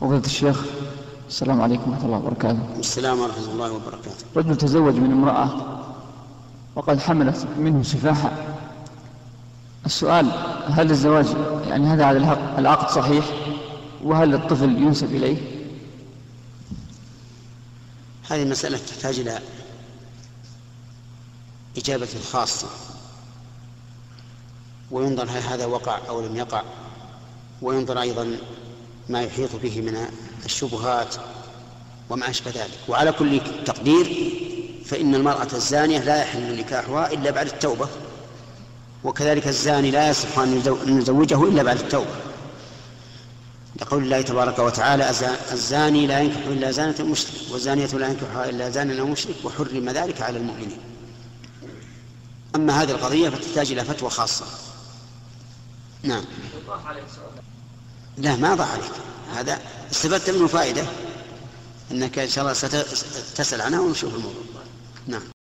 فضيلة الشيخ السلام عليكم ورحمة الله وبركاته. السلام ورحمة الله وبركاته. رجل تزوج من امرأة وقد حملت منه سفاحا السؤال هل الزواج يعني هذا على العقد- العقد صحيح؟ وهل الطفل ينسب إليه؟ هذه مسألة تحتاج إلى إجابة خاصة. وينظر هل هذا وقع أو لم يقع. وينظر أيضا ما يحيط به من الشبهات وما أشبه ذلك. وعلى كل تقدير فإن المرأة الزانية لا يحل نكاحها إلا بعد التوبة وكذلك الزاني لا يصح أن يزو- أن يزوجه إلا بعد التوبة. لقول الله تبارك وتعالى "الز- الزاني لا ينكح إلا زانة مشرك والزانية لا ينكحها إلا زان مشرك وحرم ذلك على المؤمنين. أما هذه القضية فتحتاج إلى فتوى خاصة. نعم. لا ما ضاع عليك. هذا استفدت منه فائدة. أنك إن شاء الله ستسأل عنها ونشوف الموضوع. نعم.